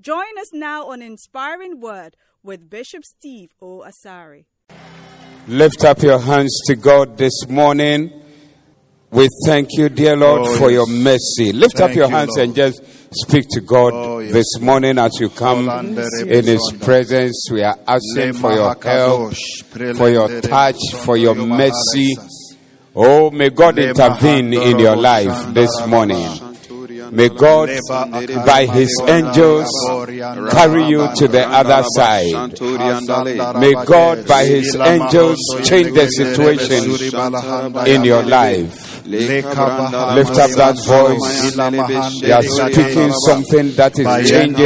Join us now on Inspiring Word with Bishop Steve O. Asari. Lift up your hands to God this morning. We thank you, dear Lord, Oh, for your mercy. Lift up your you, hands Lord. and just speak to God Oh, yes. this morning as you come in His presence. We are asking for your help, for your touch, for your mercy. Oh, may God intervene in your life this morning. May God, by His angels, carry you to the other side. May God, by His angels, change the situation in your life. Lift up that voice. You are speaking something that is changing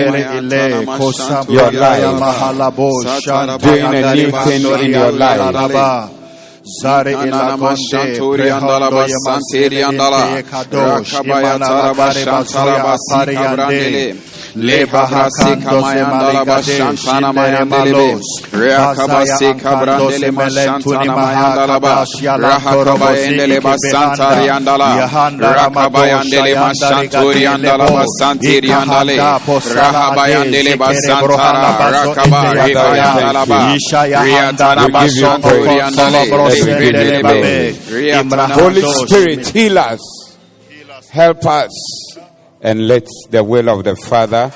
your life, doing a new thing in your life. Zare ilagonde prehondo yamasere ete kadosh imana bakare bazuya pariyande leba hakando se maligade shimere malos bazaya akando se melentuni mahakaba shiala korobo ziki kibelanda yahanda ramado shayanda ligatile bo ikahanda posala de zikere brohala bazo ite yakaya isha yahanda rabasongo konsolo bros Holy Spirit, heal us. Help us. And let the will of the Father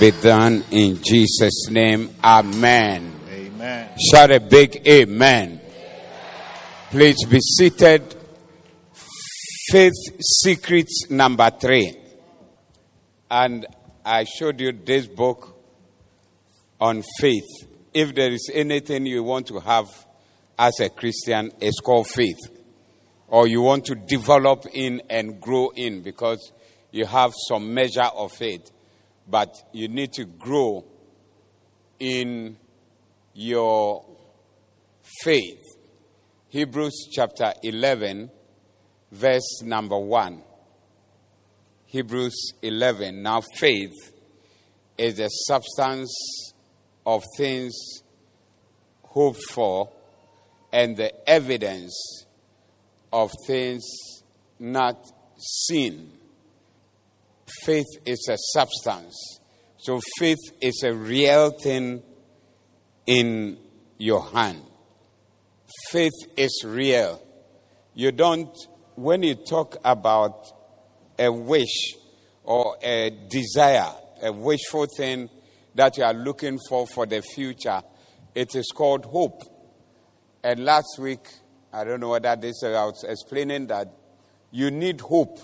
be done in Jesus' name. Amen. Amen. Shout a big amen. Please be seated. Faith Secrets number three. And I showed you this book on faith. If there is anything you want to have as a Christian, it's called faith. Or you want to develop in and grow in because you have some measure of faith. But you need to grow in your faith. Hebrews chapter 11, verse number 1. Hebrews 11. Now, faith is the substance of things hoped for and the evidence of things not seen. Faith is a substance. So, faith is a real thing in your hand. Faith is real. You don't, when you talk about a wish or a desire, a wishful thing that you are looking for for the future, it is called hope. And last week, I don't know whether this I was explaining that you need hope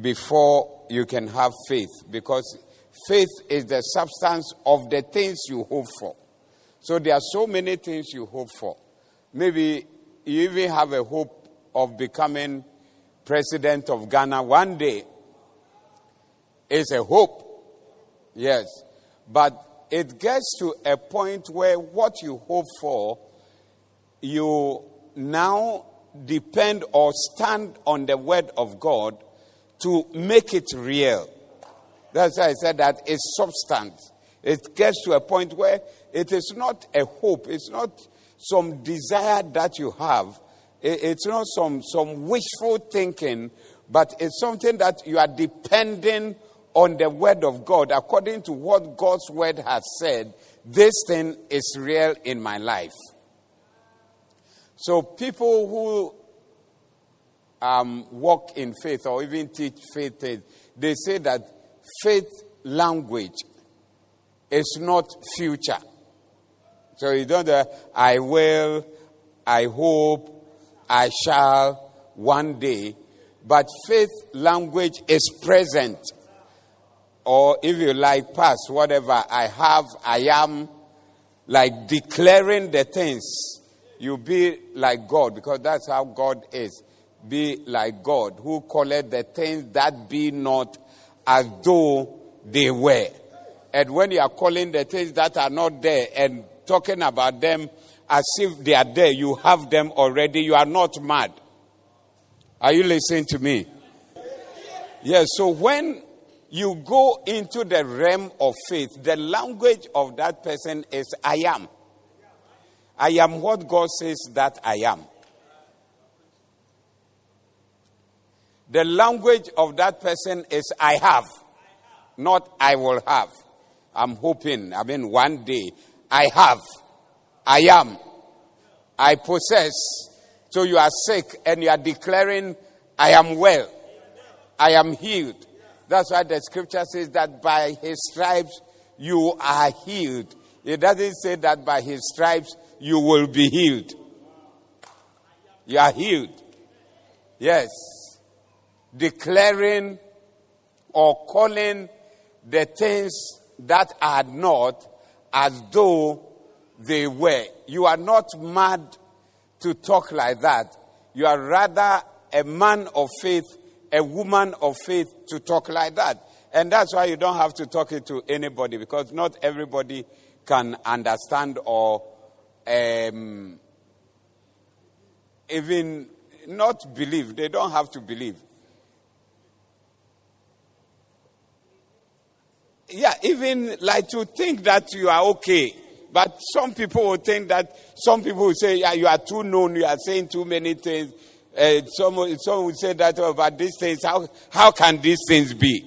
before you can have faith because faith is the substance of the things you hope for. So there are so many things you hope for. Maybe you even have a hope of becoming president of Ghana one day. It's a hope. Yes. But it gets to a point where what you hope for, you now depend or stand on the word of God to make it real. That's why I said that it's substance. It gets to a point where it is not a hope, it's not some desire that you have, it's not some, some wishful thinking, but it's something that you are depending on the word of God according to what God's word has said. This thing is real in my life. So people who um, walk in faith or even teach faith, they say that faith language is not future. So you don't, uh, I will, I hope, I shall one day. But faith language is present. Or if you like, past, whatever, I have, I am, like declaring the things. You be like God because that's how God is. Be like God who calleth the things that be not as though they were. And when you are calling the things that are not there and talking about them as if they are there, you have them already. You are not mad. Are you listening to me? Yes, so when you go into the realm of faith, the language of that person is I am. I am what God says that I am. The language of that person is I have, not I will have. I'm hoping, I mean, one day I have, I am, I possess. So you are sick and you are declaring, I am well, I am healed. That's why the scripture says that by his stripes you are healed. It doesn't say that by his stripes you will be healed. You are healed. Yes. Declaring or calling the things that are not as though they were. You are not mad to talk like that. You are rather a man of faith, a woman of faith to talk like that. And that's why you don't have to talk it to anybody because not everybody can understand or um, even not believe. They don't have to believe. Yeah, even like to think that you are okay. But some people will think that, some people will say, yeah, you are too known, you are saying too many things. Uh, some, some will say that oh, about these things. How, how can these things be?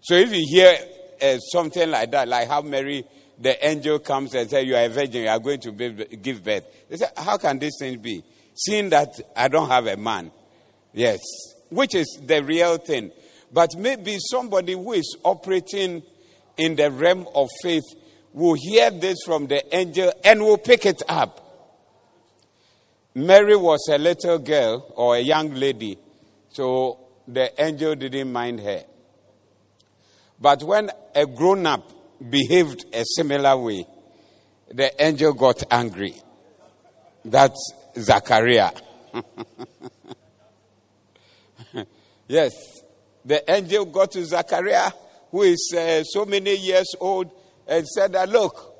So if you hear uh, something like that, like how Mary, the angel comes and says, You are a virgin, you are going to give birth. They say, How can these things be? Seeing that I don't have a man. Yes. Which is the real thing. But maybe somebody who is operating in the realm of faith will hear this from the angel and will pick it up. Mary was a little girl or a young lady, so the angel didn't mind her. But when a grown up behaved a similar way, the angel got angry. That's Zachariah. yes the angel got to Zachariah, who is uh, so many years old, and said that, Look,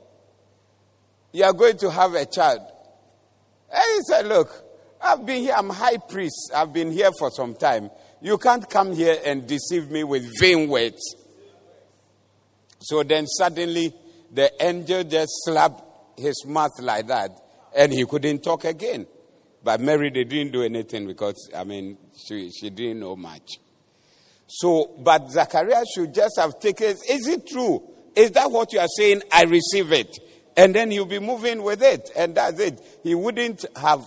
you are going to have a child. And he said, Look, I've been here, I'm high priest, I've been here for some time. You can't come here and deceive me with vain words. So then suddenly the angel just slapped his mouth like that, and he couldn't talk again. But Mary, they didn't do anything because, I mean, she, she didn't know much. So, but Zachariah should just have taken, is it true? Is that what you are saying? I receive it. And then he'll be moving with it. And that's it. He wouldn't have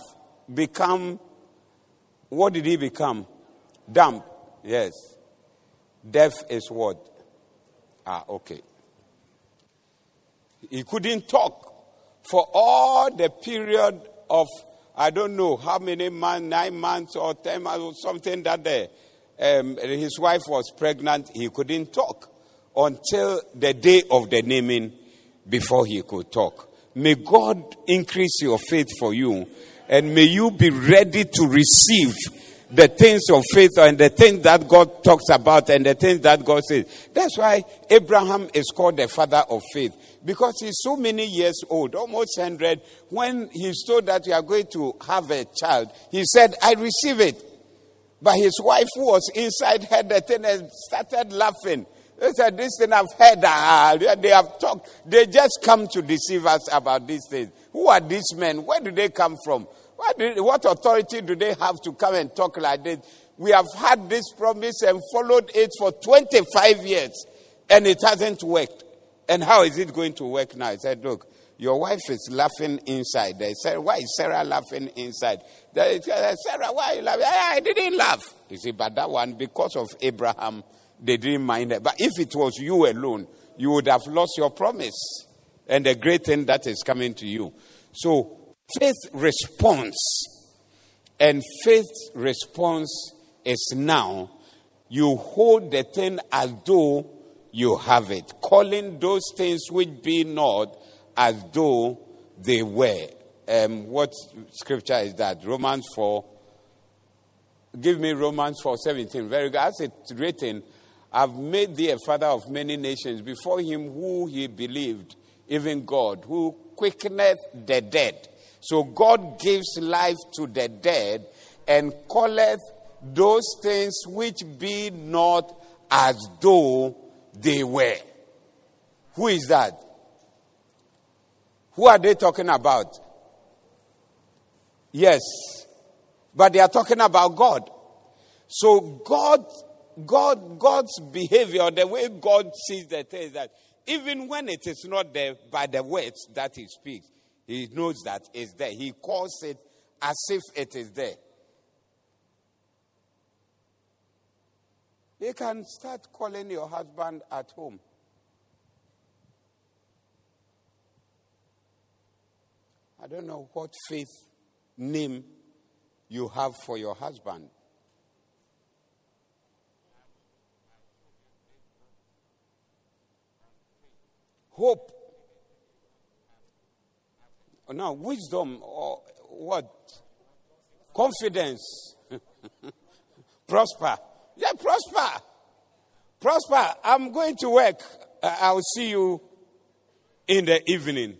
become, what did he become? Dumb. Yes. Deaf is what? Ah, okay. He couldn't talk for all the period of, I don't know how many months, nine months or ten months or something that day um, his wife was pregnant, he couldn't talk until the day of the naming before he could talk. May God increase your faith for you and may you be ready to receive the things of faith and the things that God talks about and the things that God says. That's why Abraham is called the father of faith because he's so many years old, almost 100. When he's told that you are going to have a child, he said, I receive it. But his wife, was inside, heard the thing and started laughing. They said, This thing I've heard, ah, they have talked. They just come to deceive us about these things. Who are these men? Where do they come from? What, what authority do they have to come and talk like this? We have had this promise and followed it for 25 years, and it hasn't worked. And how is it going to work now? I said, Look, your wife is laughing inside. They said, Why is Sarah laughing inside? They said, Sarah, why are you laughing? Ah, I didn't laugh. You see, but that one, because of Abraham, they didn't mind it. But if it was you alone, you would have lost your promise and the great thing that is coming to you. So, faith response. And faith response is now you hold the thing as though you have it, calling those things which be not as though they were. Um, what scripture is that? Romans 4. Give me Romans 4 17. Very good. As it's written, I've made thee a father of many nations before him who he believed, even God, who quickeneth the dead. So God gives life to the dead and calleth those things which be not as though they were. Who is that? Who are they talking about? Yes. But they are talking about God. So God, God, God's behavior, the way God sees the things that even when it is not there by the words that he speaks, he knows that it's there. He calls it as if it is there. You can start calling your husband at home. I don't know what faith name you have for your husband. Hope. Now, wisdom or what? Confidence. prosper. Yeah, prosper. Prosper. I'm going to work. I'll see you in the evening.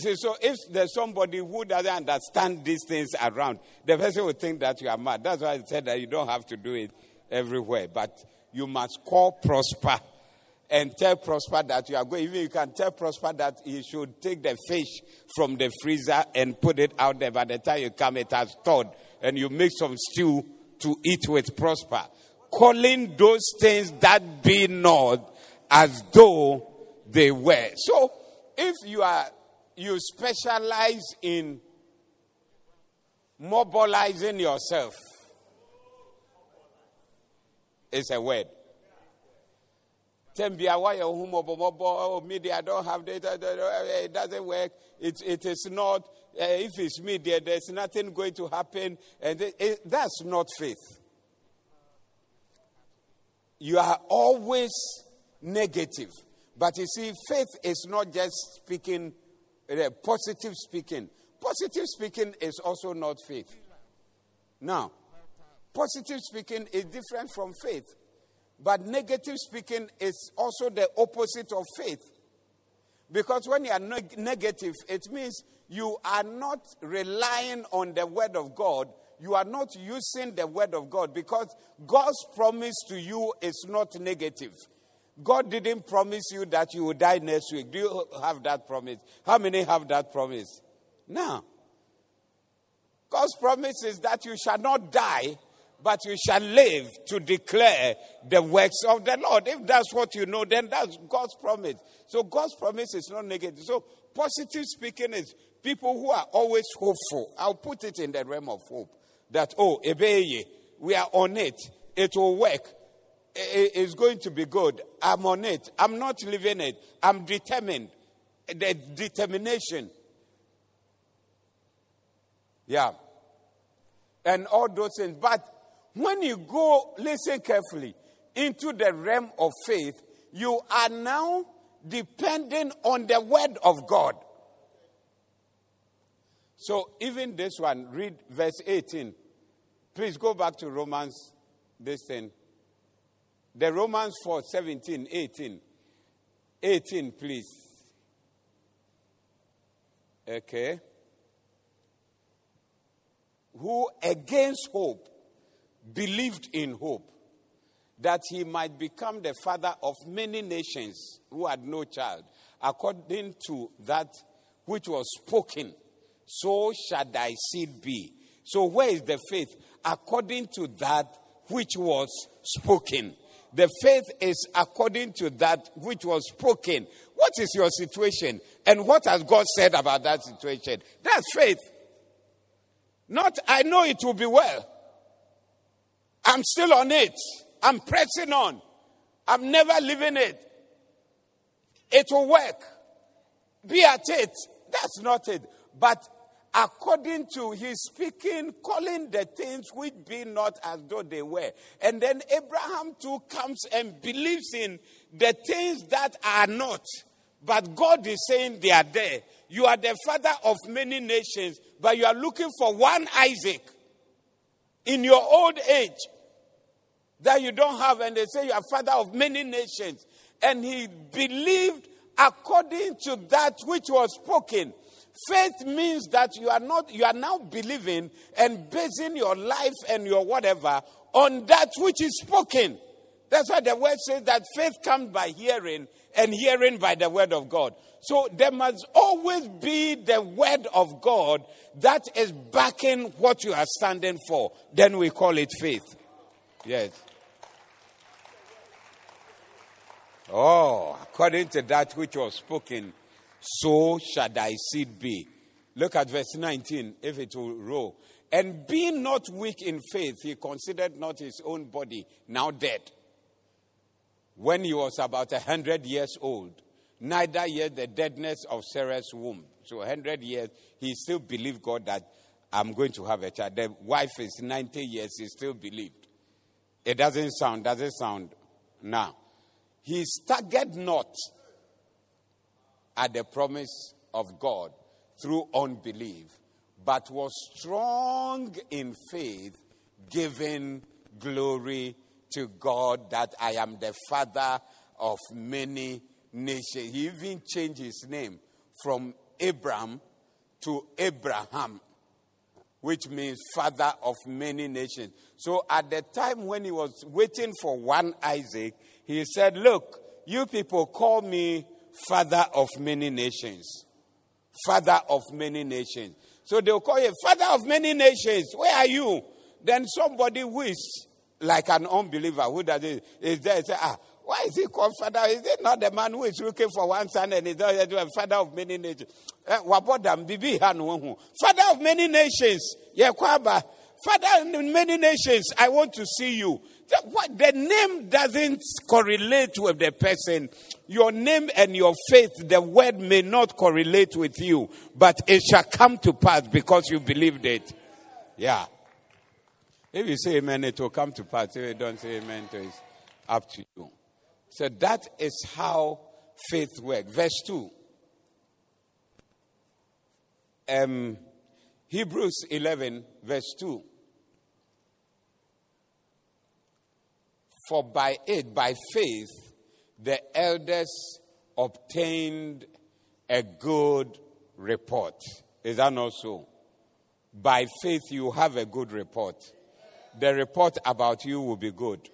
So if there's somebody who doesn't understand these things around, the person will think that you are mad. That's why I said that you don't have to do it everywhere. But you must call Prosper and tell Prosper that you are going. Even you can tell Prosper that he should take the fish from the freezer and put it out there. By the time you come, it has thawed. And you make some stew to eat with Prosper. Calling those things that be not as though they were. So if you are you specialize in mobilizing yourself. It's a word. Tembia, why oh, media I don't have data, it doesn't work. It, it is not, uh, if it's media, there's nothing going to happen. And it, it, that's not faith. You are always negative. But you see, faith is not just speaking positive speaking. Positive speaking is also not faith. Now, positive speaking is different from faith. But negative speaking is also the opposite of faith. Because when you are neg- negative, it means you are not relying on the word of God. You are not using the word of God because God's promise to you is not negative. God didn't promise you that you will die next week. Do you have that promise? How many have that promise? No. God's promise is that you shall not die, but you shall live to declare the works of the Lord. If that's what you know, then that's God's promise. So God's promise is not negative. So positive speaking is people who are always hopeful. I'll put it in the realm of hope. That, oh, Ebeye, we are on it. It will work is going to be good. I'm on it. I'm not leaving it. I'm determined. The determination. Yeah. And all those things. But when you go, listen carefully, into the realm of faith, you are now depending on the word of God. So even this one, read verse 18. Please go back to Romans, this thing. The Romans 4 17, 18. 18, please. Okay. Who against hope believed in hope that he might become the father of many nations who had no child, according to that which was spoken, so shall thy seed be. So, where is the faith? According to that which was spoken. The faith is according to that which was spoken. What is your situation? And what has God said about that situation? That's faith. Not, I know it will be well. I'm still on it. I'm pressing on. I'm never leaving it. It will work. Be at it. That's not it. But according to his speaking, calling the things which be not as though they were. And then Abraham too comes and believes in the things that are not. But God is saying they are there. You are the father of many nations, but you are looking for one Isaac in your old age. that you don't have, and they say you are father of many nations. And he believed according to that which was spoken. Faith means that you are not, you are now believing and basing your life and your whatever on that which is spoken. That's why the word says that faith comes by hearing and hearing by the word of God. So there must always be the word of God that is backing what you are standing for. Then we call it faith. Yes. Oh, according to that which was spoken, so shall thy seed be. Look at verse 19, if it will roll. And being not weak in faith, he considered not his own body now dead. When he was about a hundred years old, neither yet the deadness of Sarah's womb. So, a hundred years, he still believed God that I'm going to have a child. The wife is 90 years, he still believed. It doesn't sound, does it sound now? He staggered not at the promise of God through unbelief, but was strong in faith, giving glory to God that I am the father of many nations. He even changed his name from Abram to Abraham, which means father of many nations. So at the time when he was waiting for one Isaac, he said, Look, you people call me father of many nations. Father of many nations. So they'll call you father of many nations. Where are you? Then somebody who is like an unbeliever who does it is there say, Ah, why is he called father? Is it not the man who is looking for one son and is a father of many nations? Eh, father of many nations. Yeah, Father of many nations, I want to see you. What, the name doesn't correlate with the person. Your name and your faith, the word may not correlate with you, but it shall come to pass because you believed it. Yeah. If you say amen, it will come to pass. If you don't say amen, it's up to you. So that is how faith works. Verse 2. Um, Hebrews 11, verse 2. For by it, by faith, the elders obtained a good report. Is that not so? By faith, you have a good report. The report about you will be good.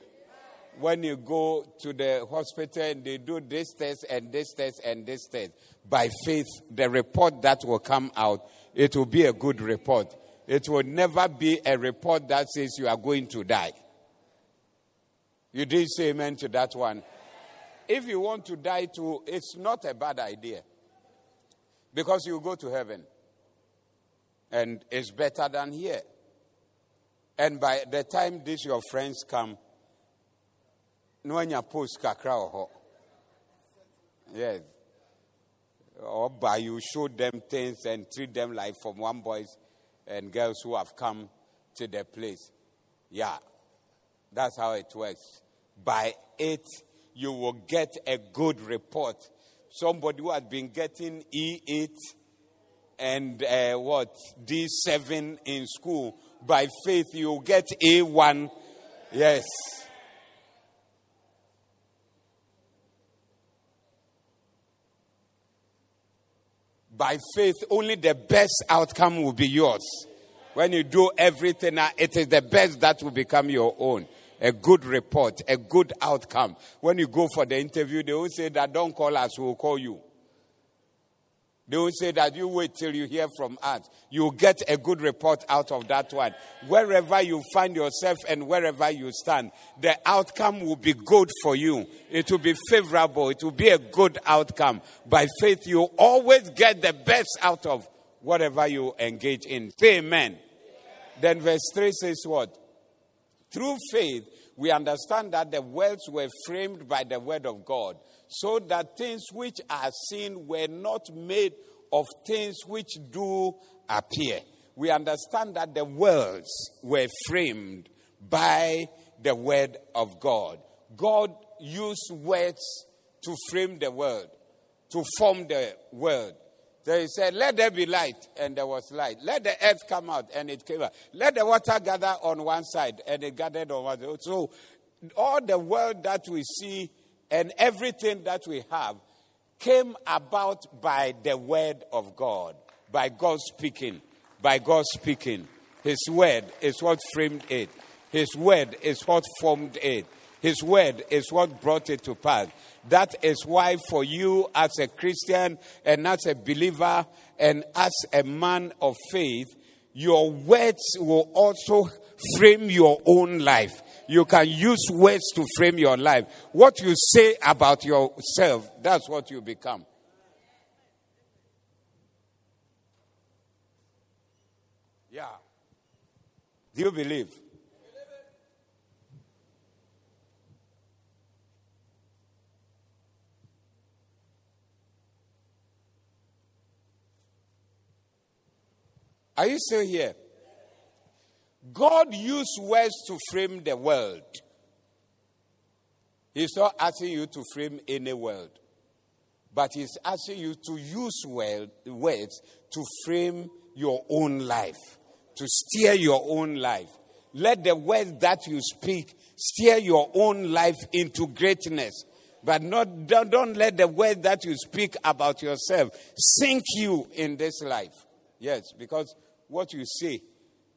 When you go to the hospital and they do this test and this test and this test, by faith, the report that will come out, it will be a good report. It will never be a report that says you are going to die. You did say amen to that one. If you want to die too, it's not a bad idea. Because you go to heaven. And it's better than here. And by the time these your friends come, no your post kakra or Yes. Or by you show them things and treat them like from one boys and girls who have come to the place. Yeah. That's how it works. By it, you will get a good report. Somebody who has been getting E8 and uh, what D7 in school, by faith, you'll get A1. Yes. By faith, only the best outcome will be yours. When you do everything, uh, it is the best that will become your own. A good report, a good outcome. When you go for the interview, they will say that don't call us, we'll call you. They will say that you wait till you hear from us. You'll get a good report out of that one. Wherever you find yourself and wherever you stand, the outcome will be good for you. It will be favorable. It will be a good outcome. By faith, you always get the best out of whatever you engage in. Say amen. Then verse 3 says what? Through faith, we understand that the worlds were framed by the word of God, so that things which are seen were not made of things which do appear. We understand that the worlds were framed by the word of God. God used words to frame the world, to form the world. He said, Let there be light, and there was light. Let the earth come out, and it came out. Let the water gather on one side, and it gathered on one side. So all the world that we see and everything that we have came about by the word of God, by God speaking, by God speaking. His word is what framed it. His word is what formed it. His word is what brought it to pass. That is why, for you as a Christian and as a believer and as a man of faith, your words will also frame your own life. You can use words to frame your life. What you say about yourself, that's what you become. Yeah. Do you believe? Are you still here? God used words to frame the world. He's not asking you to frame any world, but He's asking you to use words to frame your own life, to steer your own life. Let the words that you speak steer your own life into greatness. But not, don't, don't let the words that you speak about yourself sink you in this life. Yes, because what you say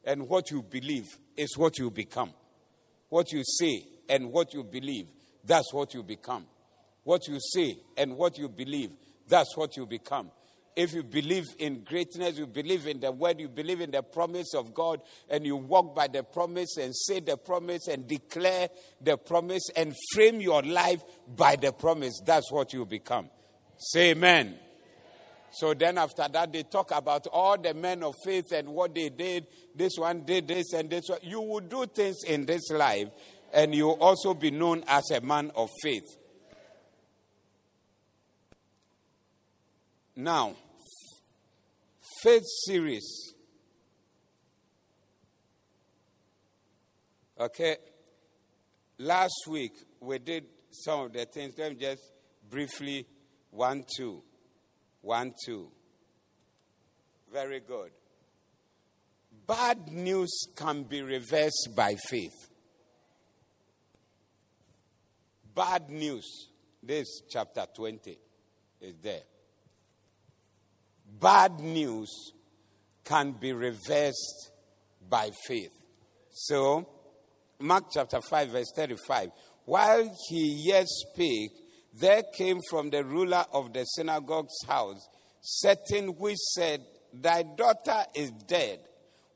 and what you believe is what you become. What you say and what you believe, that's what you become. What you say and what you believe, that's what you become. If you believe in greatness, you believe in the word, you believe in the promise of God, and you walk by the promise and say the promise and declare the promise and frame your life by the promise, that's what you become. Say amen. So then after that, they talk about all the men of faith and what they did. This one did this and this one. You will do things in this life, and you will also be known as a man of faith. Now, faith series. Okay. Last week we did some of the things. Let me just briefly one, two. One, two. Very good. Bad news can be reversed by faith. Bad news. This chapter 20 is there. Bad news can be reversed by faith. So, Mark chapter 5, verse 35. While he yet spake, there came from the ruler of the synagogue's house certain which said, Thy daughter is dead.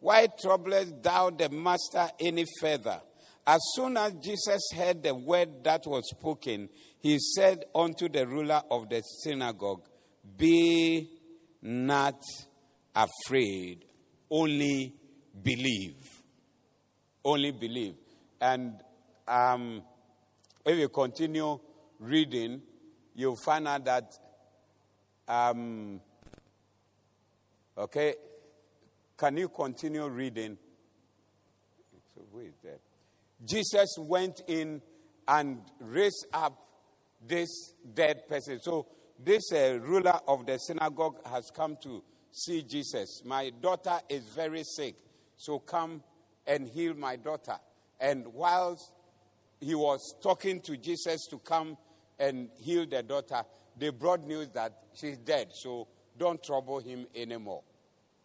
Why troublest thou the master any further? As soon as Jesus heard the word that was spoken, he said unto the ruler of the synagogue, Be not afraid, only believe. Only believe. And um, if you continue reading, you'll find out that, um, okay, can you continue reading? So, who is that? Jesus went in and raised up this dead person. So, this uh, ruler of the synagogue has come to see Jesus. My daughter is very sick, so come and heal my daughter. And whilst he was talking to Jesus to come and heal the daughter, they brought news that she's dead. So don't trouble him anymore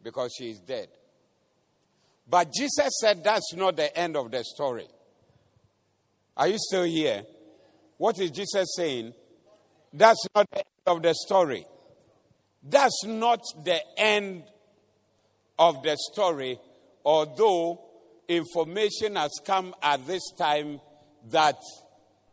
because she is dead. But Jesus said that's not the end of the story. Are you still here? What is Jesus saying? That's not the end of the story. That's not the end of the story, although information has come at this time that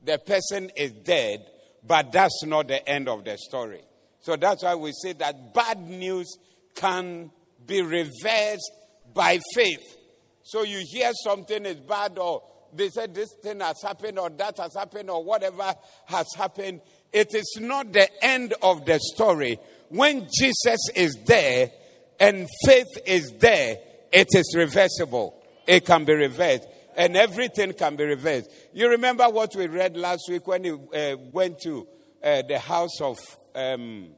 the person is dead, but that's not the end of the story. So that's why we say that bad news can be reversed by faith. So you hear something is bad, or they said this thing has happened, or that has happened, or whatever has happened. It is not the end of the story. When Jesus is there and faith is there, it is reversible. It can be reversed and everything can be reversed. You remember what we read last week when he uh, went to uh, the house of, um,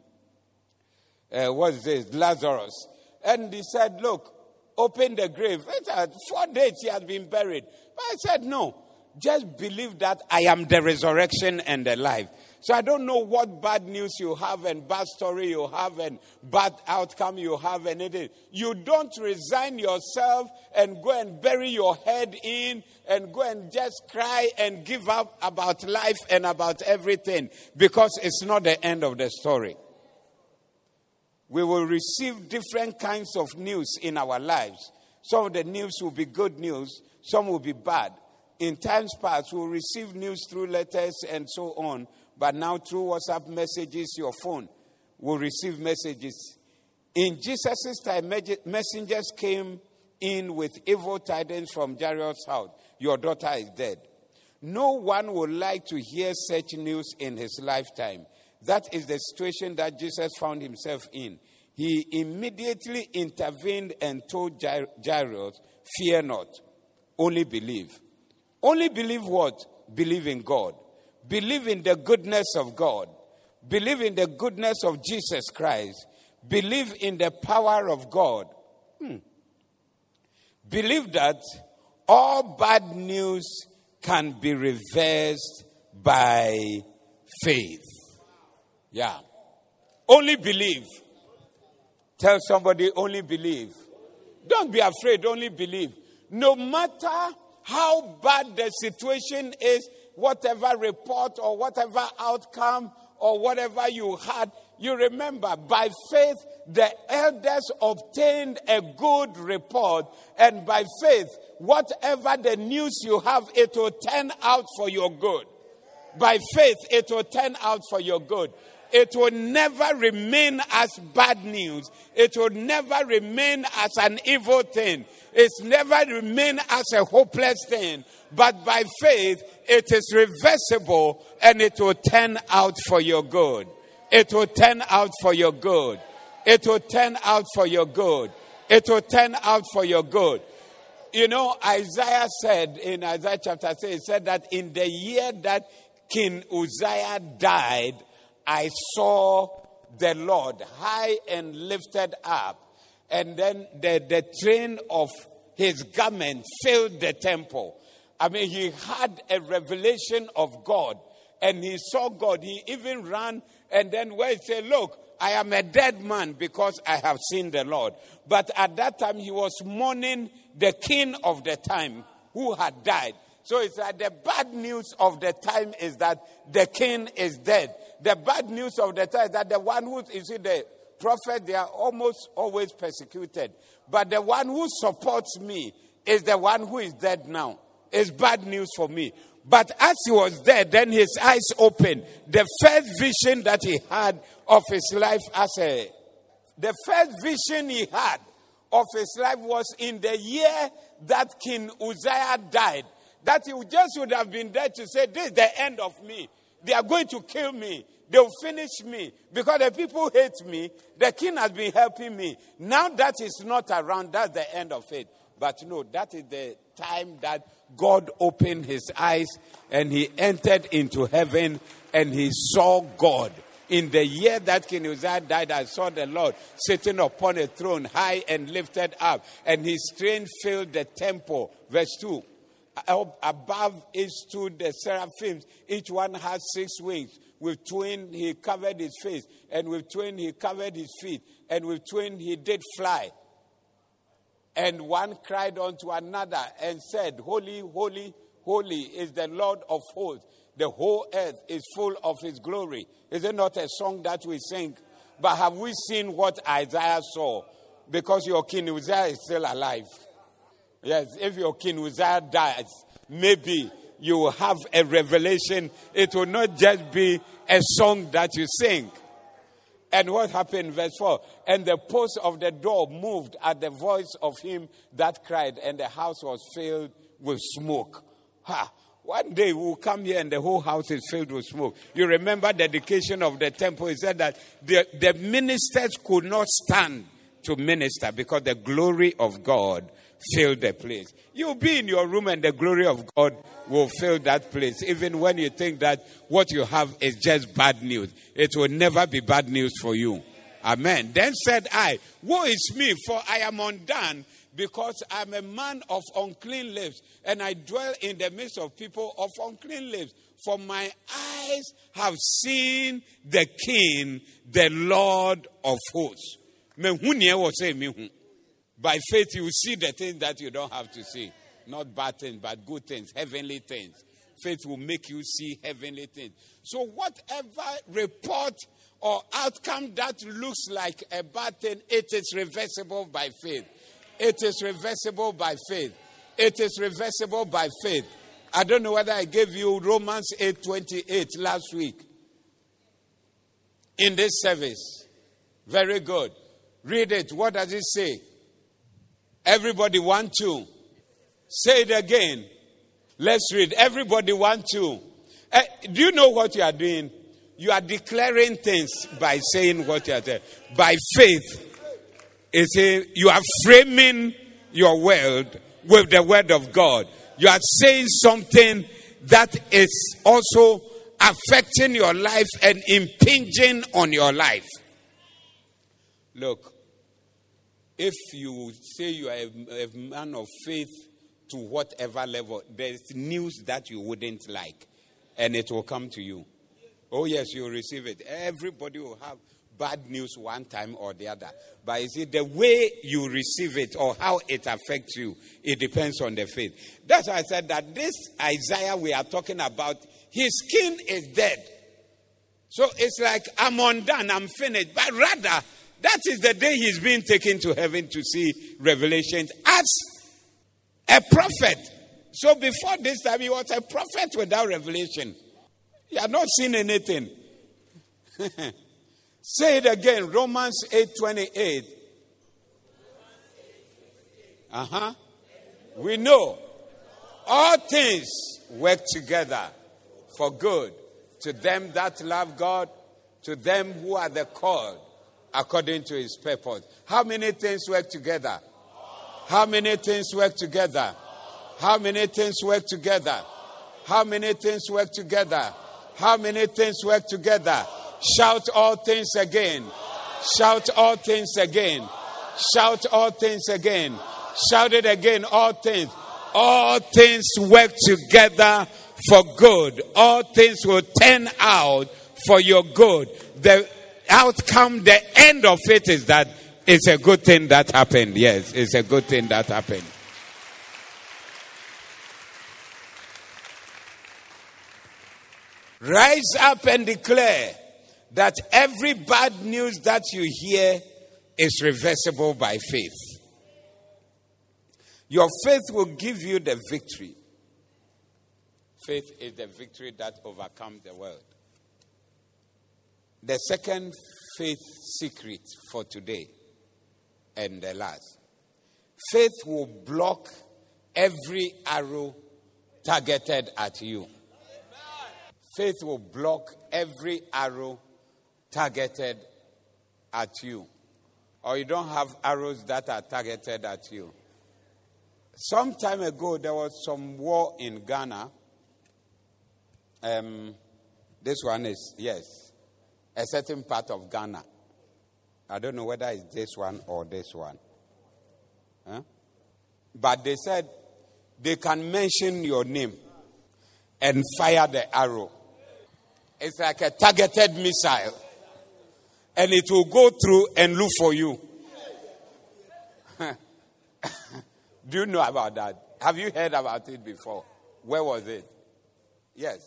uh, what's this, Lazarus. And he said, Look, open the grave. Four days he had been buried. But I said, No, Just believe that I am the resurrection and the life. So I don't know what bad news you have and bad story you have and bad outcome you have and anything. You don't resign yourself and go and bury your head in and go and just cry and give up about life and about everything because it's not the end of the story. We will receive different kinds of news in our lives. Some of the news will be good news, some will be bad. In times past, we'll receive news through letters and so on but now, through WhatsApp messages, your phone will receive messages. In Jesus' time, messengers came in with evil tidings from Jairus' house Your daughter is dead. No one would like to hear such news in his lifetime. That is the situation that Jesus found himself in. He immediately intervened and told Jairus, Fear not, only believe. Only believe what? Believe in God. Believe in the goodness of God. Believe in the goodness of Jesus Christ. Believe in the power of God. Hmm. Believe that all bad news can be reversed by faith. Yeah. Only believe. Tell somebody, only believe. Don't be afraid, only believe. No matter how bad the situation is, whatever report or whatever outcome or whatever you had, you remember by faith the elders obtained a good report, and by faith, whatever the news you have, it will turn out for your good. By faith, it will turn out for your good. It will never remain as bad news. It will never remain as an evil thing. It's never remain as a hopeless thing. But by faith, it is reversible and it will turn out for your good. It will turn out for your good. It will turn out for your good. It will turn out for your good. You know, Isaiah said in Isaiah chapter 6, he said that in the year that King Uzziah died, I saw the Lord high and lifted up. And then the, the train of his garment filled the temple. I mean, he had a revelation of God and he saw God. He even ran and then where he said, Look, I am a dead man because I have seen the Lord. But at that time, he was mourning the king of the time who had died. So it's like the bad news of the time is that the king is dead. The bad news of the time is that the one who, you see, the prophet, they are almost always persecuted. But the one who supports me is the one who is dead now It's bad news for me. But as he was dead, then his eyes opened. The first vision that he had of his life as a, the first vision he had of his life was in the year that King Uzziah died. That he just would have been there to say, This is the end of me. They are going to kill me. They'll finish me because the people hate me. The king has been helping me. Now that is not around, that's the end of it. But no, that is the time that God opened his eyes and he entered into heaven and he saw God. In the year that King Uzziah died, I saw the Lord sitting upon a throne, high and lifted up, and his train filled the temple. Verse 2. Above it stood the seraphims. Each one had six wings. With twain he covered his face, and with twain he covered his feet, and with twain he did fly. And one cried unto another and said, Holy, holy, holy is the Lord of hosts. The whole earth is full of his glory. Is it not a song that we sing? But have we seen what Isaiah saw? Because your king Uzziah is still alive. Yes, if your king Uzziah dies, maybe you will have a revelation. It will not just be a song that you sing. And what happened? Verse 4 And the post of the door moved at the voice of him that cried, and the house was filled with smoke. Ha! One day we'll come here and the whole house is filled with smoke. You remember the dedication of the temple? He said that the, the ministers could not stand to minister because the glory of God fill the place. You'll be in your room and the glory of God will fill that place. Even when you think that what you have is just bad news, it will never be bad news for you. Amen. Then said I, Woe is me, for I am undone, because I'm a man of unclean lips, and I dwell in the midst of people of unclean lips. For my eyes have seen the King, the Lord of hosts. By faith, you see the things that you don't have to see. Not bad things, but good things, heavenly things. Faith will make you see heavenly things. So, whatever report or outcome that looks like a bad thing, it is reversible by faith. It is reversible by faith. It is reversible by faith. I don't know whether I gave you Romans 8:28 last week in this service. Very good. Read it. What does it say? Everybody want to say it again. Let's read. Everybody want to. Uh, do you know what you are doing? You are declaring things by saying what you are saying. By faith. It's a, you are framing your world with the word of God. You are saying something that is also affecting your life and impinging on your life. Look, if you say you are a, a man of faith to whatever level, there's news that you wouldn't like, and it will come to you. Oh, yes, you'll receive it. Everybody will have bad news one time or the other. But is it the way you receive it or how it affects you? It depends on the faith. That's why I said that this Isaiah we are talking about, his skin is dead. So it's like, I'm undone, I'm finished. But rather, that is the day he's being taken to heaven to see revelations as a prophet. So before this time, he was a prophet without revelation. He had not seen anything. Say it again, Romans 8 28. Uh huh. We know all things work together for good to them that love God, to them who are the called according to his purpose. How many things work together? How many things work together? How many things work together? How many things work together? How many things work together? Shout all things again. Shout all things again. Shout all things again. Shout it again. All things. All things work together for good. All things will turn out for your good. The outcome, the end of it is that it's a good thing that happened. Yes, it's a good thing that happened. Rise up and declare that every bad news that you hear is reversible by faith. Your faith will give you the victory. Faith is the victory that overcomes the world. The second faith secret for today and the last faith will block every arrow targeted at you. Faith will block every arrow targeted at you. Or you don't have arrows that are targeted at you. Some time ago, there was some war in Ghana. Um, this one is, yes, a certain part of Ghana. I don't know whether it's this one or this one. Huh? But they said they can mention your name and fire the arrow. It's like a targeted missile. And it will go through and look for you. Do you know about that? Have you heard about it before? Where was it? Yes.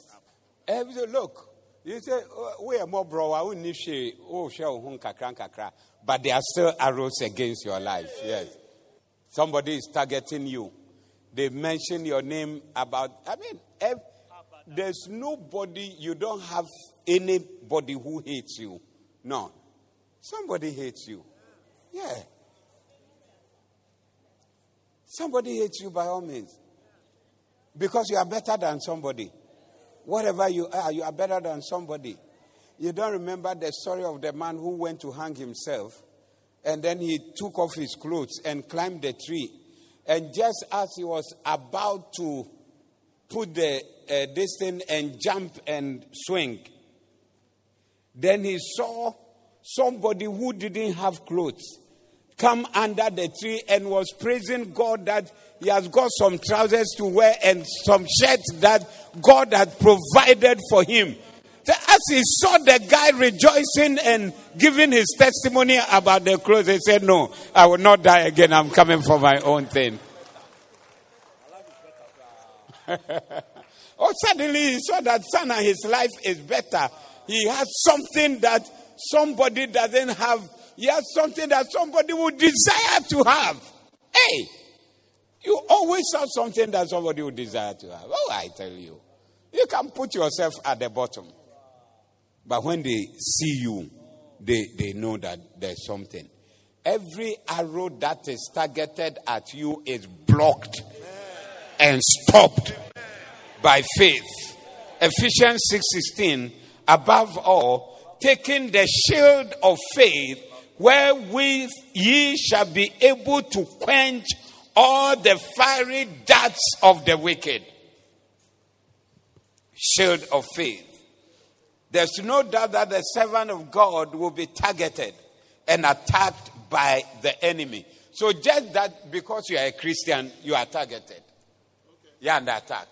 Look, you say, oh, we are more bro, I wouldn't she, oh, show hun kakran kakra. But there are still arrows against your life. Yes. Somebody is targeting you. They mention your name about, I mean, if, there's nobody, you don't have anybody who hates you. No. Somebody hates you. Yeah. Somebody hates you by all means. Because you are better than somebody. Whatever you are, you are better than somebody. You don't remember the story of the man who went to hang himself and then he took off his clothes and climbed the tree. And just as he was about to put the uh, this thing and jump and swing, then he saw somebody who didn't have clothes come under the tree and was praising God that he has got some trousers to wear and some shirts that God had provided for him. As he saw the guy rejoicing and giving his testimony about the clothes, he said, No, I will not die again. I'm coming for my own thing. oh, suddenly he saw that son and his life is better. He has something that somebody doesn't have. He has something that somebody would desire to have. Hey, you always have something that somebody would desire to have. Oh, I tell you. You can put yourself at the bottom. But when they see you, they, they know that there's something. Every arrow that is targeted at you is blocked and stopped by faith. Ephesians 6:16 above all taking the shield of faith wherewith ye shall be able to quench all the fiery darts of the wicked. Shield of faith. There's no doubt that the servant of God will be targeted and attacked by the enemy. So just that because you are a Christian, you are targeted. You're under attack.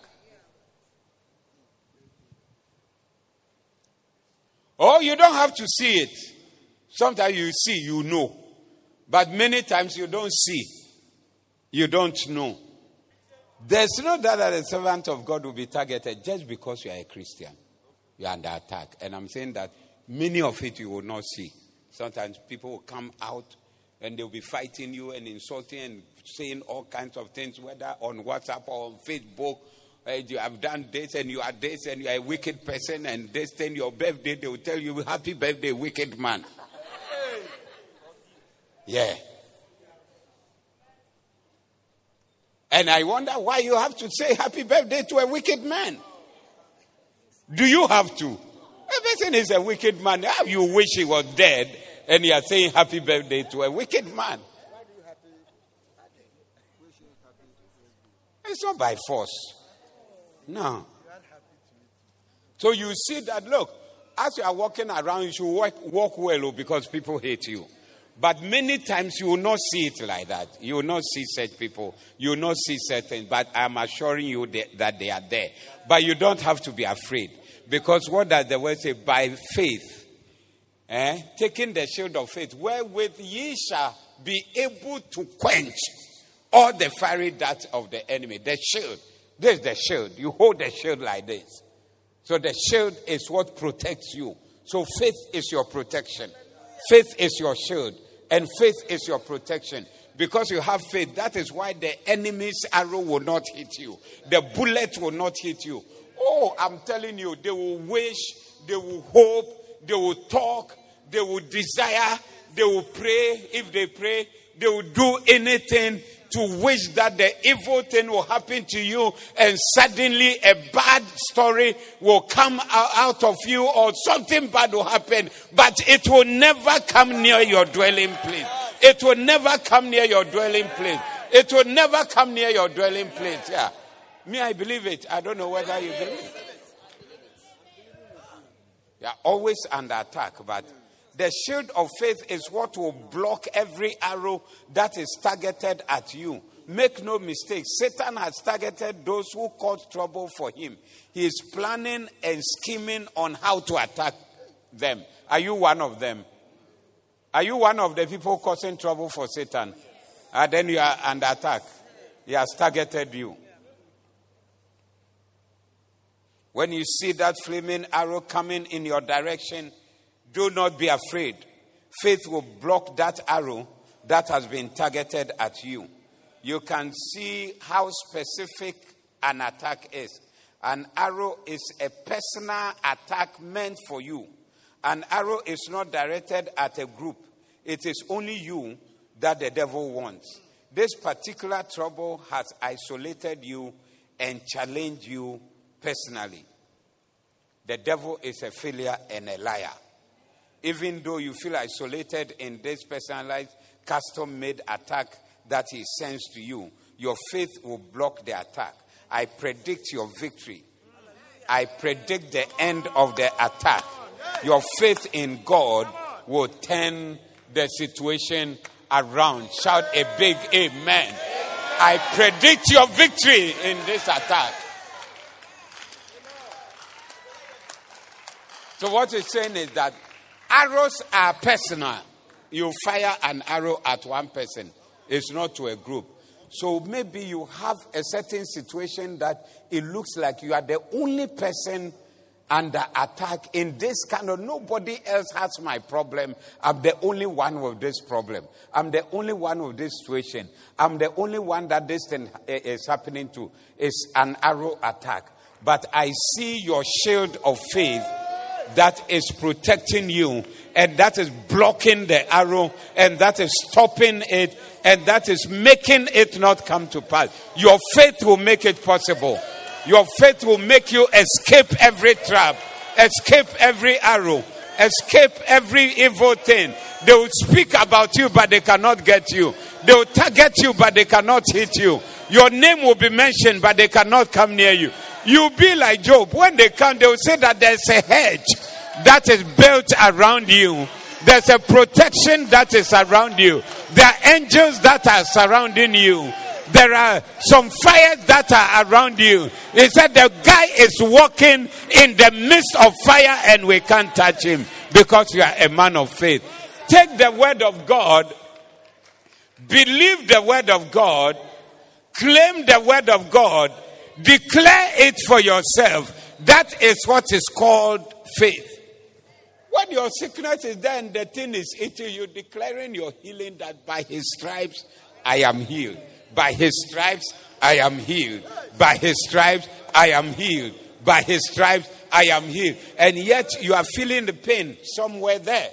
Oh, you don't have to see it. Sometimes you see, you know. But many times you don't see. You don't know. There's no doubt that a servant of God will be targeted just because you are a Christian. You're under attack. And I'm saying that many of it you will not see. Sometimes people will come out and they'll be fighting you and insulting and saying all kinds of things, whether on WhatsApp or on Facebook. Uh, you have done this and you are this and you are a wicked person and this thing, your birthday, they will tell you, Happy birthday, wicked man. Yeah. And I wonder why you have to say happy birthday to a wicked man. Do you have to? A person is a wicked man. How you wish he was dead and you are saying happy birthday to a wicked man? It's not by force. No. So you see that, look, as you are walking around, you should walk, walk well oh, because people hate you. But many times you will not see it like that. You will not see such people. You will not see certain. But I'm assuring you that they are there. But you don't have to be afraid. Because what does the word say? By faith. Eh? Taking the shield of faith, wherewith ye shall be able to quench all the fiery darts of the enemy. The shield. This is the shield. You hold the shield like this. So the shield is what protects you. So faith is your protection. Faith is your shield, and faith is your protection. Because you have faith, that is why the enemy's arrow will not hit you, the bullet will not hit you. Oh, I'm telling you, they will wish, they will hope, they will talk, they will desire, they will pray. If they pray, they will do anything to wish that the evil thing will happen to you and suddenly a bad story will come out of you or something bad will happen, but it will never come near your dwelling place. It will never come near your dwelling place. It will never come near your dwelling place. Yeah. Me, I believe it. I don't know whether you believe it. You're always under attack, but the shield of faith is what will block every arrow that is targeted at you. Make no mistake, Satan has targeted those who cause trouble for him. He is planning and scheming on how to attack them. Are you one of them? Are you one of the people causing trouble for Satan? And ah, then you are under attack. He has targeted you. When you see that flaming arrow coming in your direction, do not be afraid. Faith will block that arrow that has been targeted at you. You can see how specific an attack is. An arrow is a personal attack meant for you. An arrow is not directed at a group, it is only you that the devil wants. This particular trouble has isolated you and challenged you personally. The devil is a failure and a liar even though you feel isolated in this personalized, custom made attack that he sends to you, your faith will block the attack. I predict your victory. I predict the end of the attack. Your faith in God will turn the situation around. Shout a big amen. I predict your victory in this attack. So, what he's saying is that arrows are personal. You fire an arrow at one person, it's not to a group. So, maybe you have a certain situation that it looks like you are the only person under attack in this kind of nobody else has my problem. I'm the only one with this problem. I'm the only one with this situation. I'm the only one that this thing eh, eh, is happening to. It's an arrow attack. But I see your shield of faith that is protecting you and that is blocking the arrow and that is stopping it and that is making it not come to pass. Your faith will make it possible. Your faith will make you escape every trap, escape every arrow, escape every evil thing. They will speak about you, but they cannot get you. They will target you, but they cannot hit you. Your name will be mentioned, but they cannot come near you. You'll be like Job. When they come, they will say that there's a hedge that is built around you. There's a protection that is around you. There are angels that are surrounding you. There are some fires that are around you. He said the guy is walking in the midst of fire and we can't touch him because you are a man of faith. Take the word of God, believe the word of God, claim the word of God, declare it for yourself. That is what is called faith. When your sickness is there and the thing is eating you, declaring your healing that by his stripes I am healed. By his stripes I am healed. By his stripes I am healed. By his stripes I am healed. And yet you are feeling the pain somewhere there.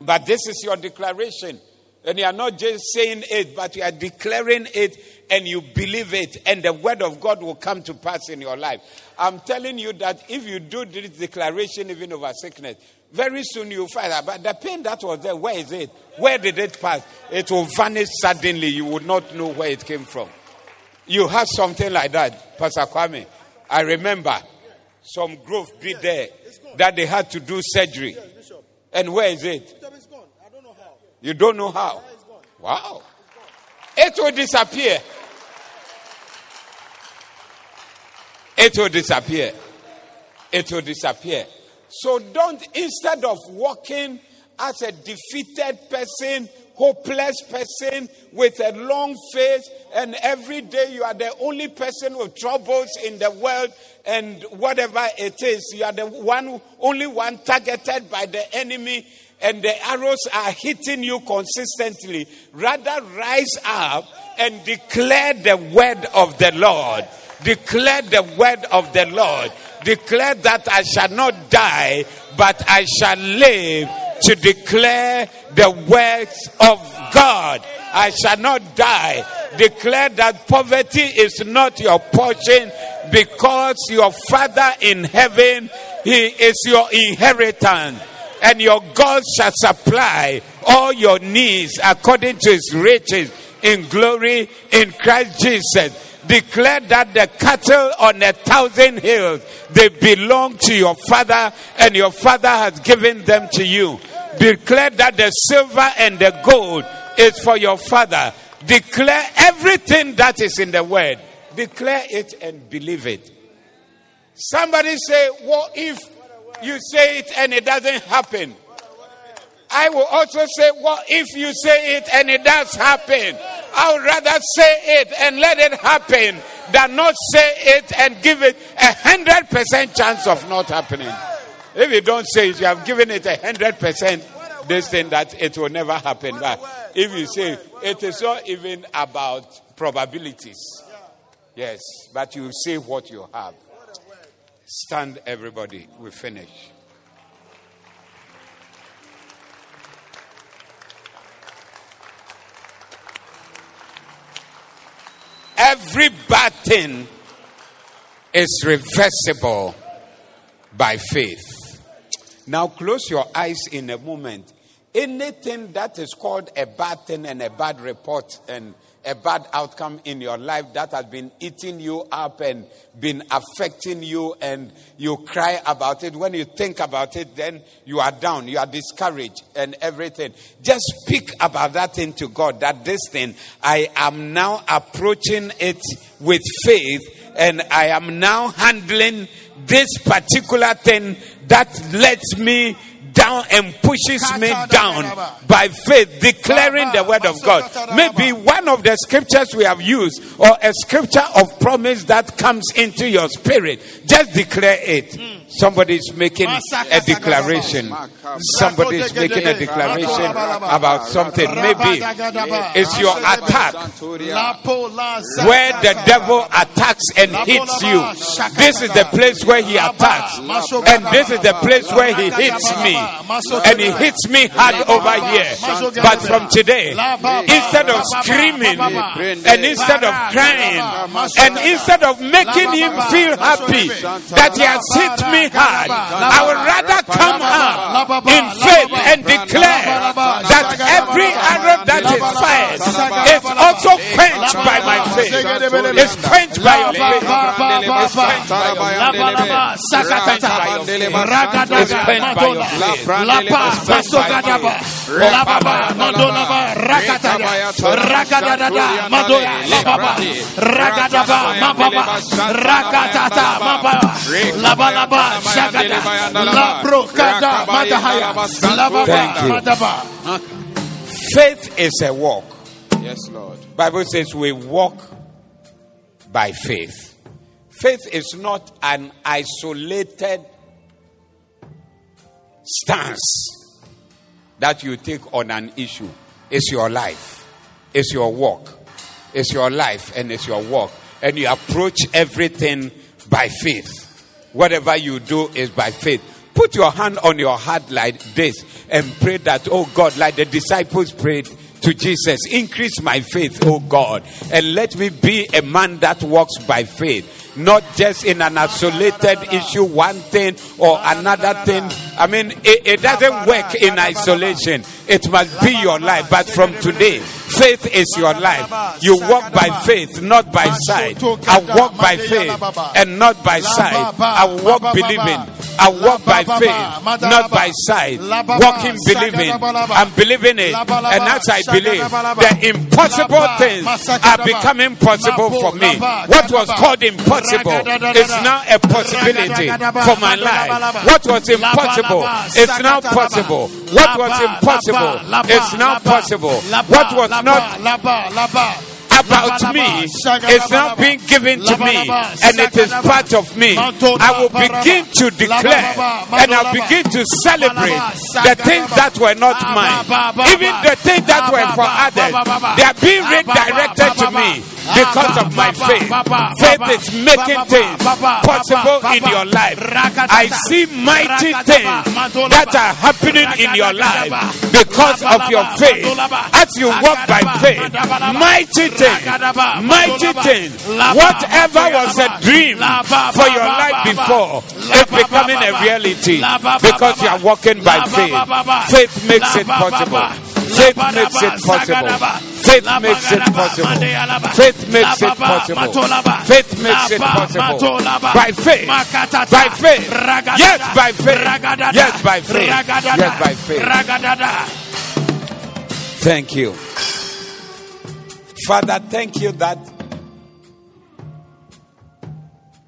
But this is your declaration. And you are not just saying it, but you are declaring it and you believe it, and the word of God will come to pass in your life. I'm telling you that if you do this declaration even over sickness, very soon you'll find out. But the pain that was there, where is it? Where did it pass? It will vanish suddenly. You would not know where it came from. You had something like that, Pastor Kwame. I remember some growth be there that they had to do surgery. And where is it? You don't know how? Wow. It will disappear. It will disappear. It will disappear. So don't, instead of walking as a defeated person, hopeless person with a long face, and every day you are the only person with troubles in the world, and whatever it is, you are the one, only one targeted by the enemy, and the arrows are hitting you consistently. Rather, rise up and declare the word of the Lord. Declare the word of the Lord. Declare that I shall not die, but I shall live to declare the words of God. I shall not die. Declare that poverty is not your portion because your Father in heaven, He is your inheritance. And your God shall supply all your needs according to His riches in glory in Christ Jesus declare that the cattle on a thousand hills they belong to your father and your father has given them to you. Declare that the silver and the gold is for your father. Declare everything that is in the word. Declare it and believe it. Somebody say what if you say it and it doesn't happen I will also say, what if you say it and it does happen? I would rather say it and let it happen than not say it and give it a hundred percent chance of not happening. If you don't say it, you have given it a hundred percent this thing that it will never happen. But if you say it is not even about probabilities. Yes, but you say what you have. Stand, everybody. We finish. Every bad thing is reversible by faith. Now close your eyes in a moment anything that is called a bad thing and a bad report and a bad outcome in your life that has been eating you up and been affecting you and you cry about it. When you think about it then you are down you are discouraged and everything. Just speak about that thing to god that this thing i am now approaching it with faith and i am now handling this particular thing that lets me down and pushes me down by faith, declaring the word of God. Maybe one of the scriptures we have used, or a scripture of promise that comes into your spirit, just declare it. Somebody is making a declaration. Somebody is making a declaration about something. Maybe it's your attack where the devil attacks and hits you. This is the place where he attacks, and this is the place where he hits me, and he hits me hard over here. But from today, instead of screaming and instead of crying and instead of making him feel happy that he has hit me I would rather come up in faith and declare that every arrow that is fired is also quenched by my faith. It's quenched by your faith. It's quenched by your faith. It's quenched by your faith. Lapa Pasogadaba Lababa Mandolaba Rakataya. Rakadada Madoya Lababa Ragadaba Mababa Rakatata Mababa Labalaba Shagada. Labro Kada Madahaya. Lababa Madaba. Faith is a walk. Yes, Lord. Bible says we walk by faith. Faith is not an isolated stance that you take on an issue. It's your life. It's your walk. It's your life and it's your walk. And you approach everything by faith. Whatever you do is by faith. Put your hand on your heart like this and pray that, oh God, like the disciples prayed to Jesus, increase my faith, oh God, and let me be a man that walks by faith, not just in an isolated issue, one thing or another thing. I mean, it, it doesn't work in isolation. It must be your life. But from today, faith is your life. You walk by faith, not by sight. I walk by faith and not by sight. I walk believing. I walk by faith, not by sight. Walking believing. I'm believing it. And as I believe, the impossible things are becoming possible for me. What was called impossible is now a possibility for my life. What was impossible is now possible. What was impossible is now possible. What was not about me is now being given to me and it is part of me. I will begin to declare and I'll begin to celebrate the things that were not mine. Even the things that were for others, they are being redirected to me because of my faith. Faith is making things possible in your life. I see mighty things that are happening in your life because of your faith. As you walk by faith, mighty things, mighty things, whatever was a dream for your life before is becoming a reality because you are walking by faith. Faith makes it possible. Faith makes it possible. Faith makes it possible. Faith makes it possible. Faith makes it possible. By faith. By faith. Yes, by faith. Yes, by faith. Yes, by faith. Thank you. Father, thank you that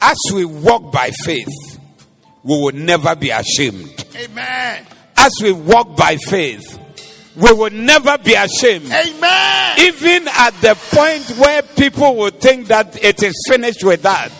as we walk by faith, we will never be ashamed. Amen. As we walk by faith, we will never be ashamed. Amen. Even at the point where people will think that it is finished with us,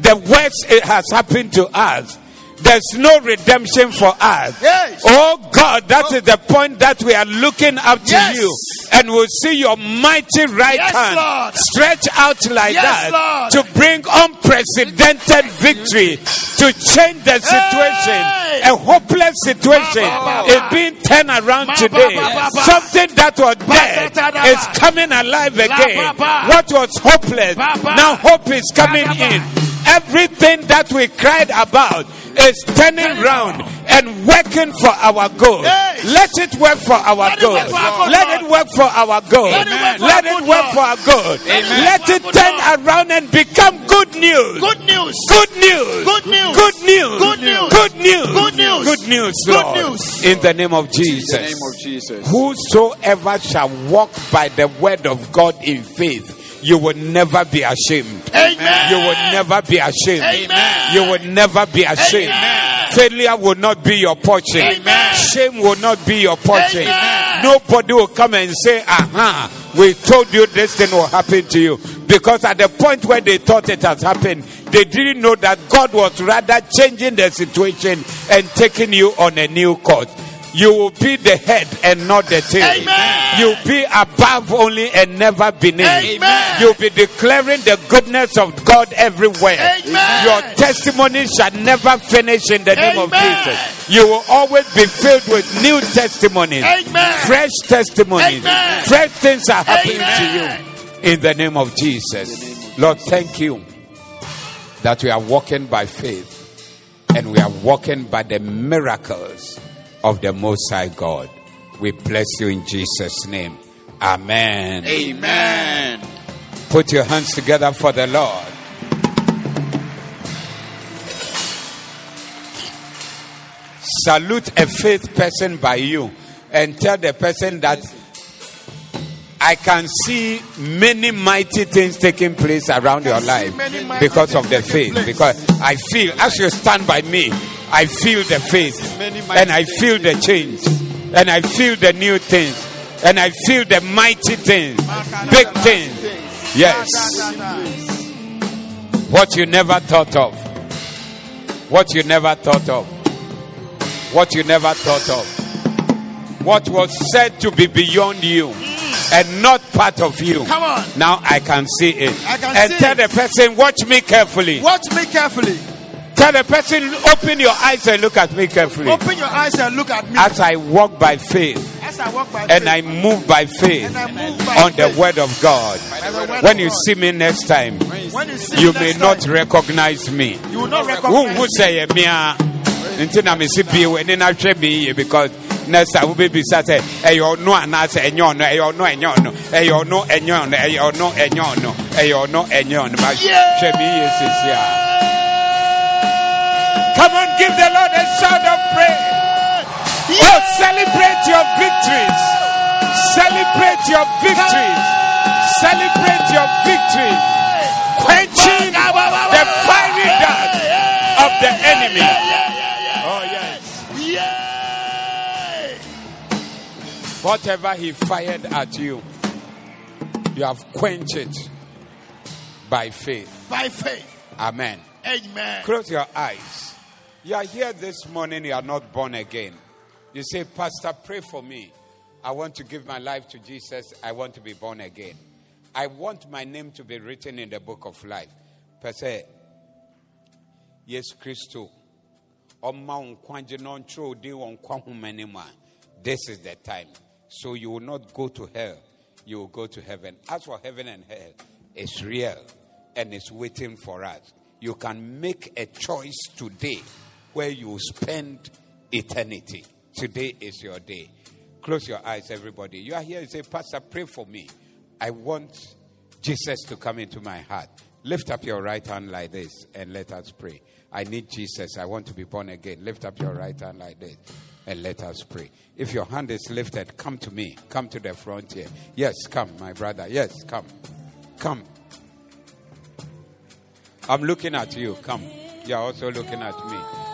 the worst it has happened to us. There's no redemption for us. Yes. Oh God, that is the point that we are looking up to Yes. you. And we'll see your mighty right Yes, hand Lord. stretch out like that Lord. to bring unprecedented victory, to change the situation. Hey. A hopeless situation Ba, ba, ba, is being turned around today. Something that was dead is coming alive again. What was hopeless, now hope is coming in. Everything that we cried about is turning round and working for our good. Let it work for our Let good. work for our good, Let it work for our good. Let it work for our it good, work Lord. for our good. Amen. Let it turn around and become good news. Good news. Good news. Good news. Good news. Good news. Good news. Good news. Good news. Good news. In the name of Jesus. In the name of Jesus. Whosoever shall walk by the word of God in faith, you will never be ashamed. Amen. You will never be ashamed. Amen. You will never be ashamed. Amen. Failure will not be your portion. Amen. Shame will not be your portion. Nobody will come and say, Aha, we told you this thing will happen to you. Because at the point where they thought it has happened, they didn't know that God was rather changing the situation and taking you on a new course. You will be the head and not the tail. Amen. You'll be above only and never beneath. Amen. You'll be declaring the goodness of God everywhere. Amen. Your testimony shall never finish in the name of Jesus. You will always be filled with new testimonies, fresh testimonies, fresh things are happening to you in the name of Jesus. Lord, thank you that we are walking by faith and we are walking by the miracles of the Most High God. We bless you in Jesus' name. Amen. Amen. Put your hands together for the Lord. Salute a faith person by you and tell the person that I can see many mighty things taking place around your life because of the faith. place. Because I feel, as you stand by me, I feel the faith and I feel the change and I feel the new things and I feel the mighty things, big things. Yes. What you never thought of. What you never thought of. What you never thought of. What was said to be beyond you and not part of you. Come on. Now I can see it. I can and tell it. the person, watch me carefully. Watch me carefully. Tell the person, open your eyes and look at me carefully. Open your eyes and look at me. As I walk by faith. As I walk by faith, and. I move by faith move by on faith. the word of God. Word when of you God. see me next time, when you, you may not time. recognize me. You will not recognize who say me. Because next time we be beside. hey, you know, and I say, no, no, you know, and you know, hey, you know, and you know, hey, you know, and you know, hey, you know, and you know, my shemi is here. Come on, give the Lord a shout of praise. Oh, celebrate your victories. Celebrate your victories. Celebrate your victories. Quenching the fiery dart of the enemy. Oh, yes. Whatever he fired at you, you have quenched it by faith. By faith. Amen. Amen. Close your eyes. You are here this morning, you are not born again. You say, Pastor, pray for me. I want to give my life to Jesus. I want to be born again. I want my name to be written in the book of life. Per se, yes, Christo. This is the time. So you will not go to hell, you will go to heaven. As for heaven and hell, it's real and it's waiting for us. You can make a choice today where you spend eternity. Today is your day. Close your eyes, everybody. You are here, you say, Pastor, pray for me. I want Jesus to come into my heart. Lift up your right hand like this and let us pray. I need Jesus. I want to be born again. Lift up your right hand like this and let us pray. If your hand is lifted, come to me. Come to the front here. Yes, come, my brother. Yes, come. Come. I'm looking at you. Come. You're also looking at me.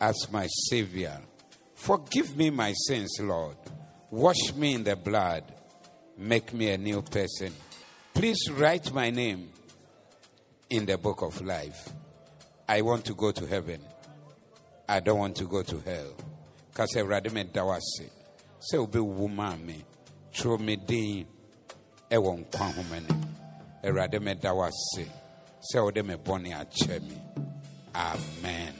as my savior Forgive me my sins, Lord. Wash me in the blood. Make me a new person. Please write my name in the book of life. I want to go to heaven. I don't want to go to hell. Because Awurade meda wo ase sɛ wobɛwu maa me twerɛ me din nim Awurade meda wo ase sɛ me akyɛ me amen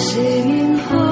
singing holy.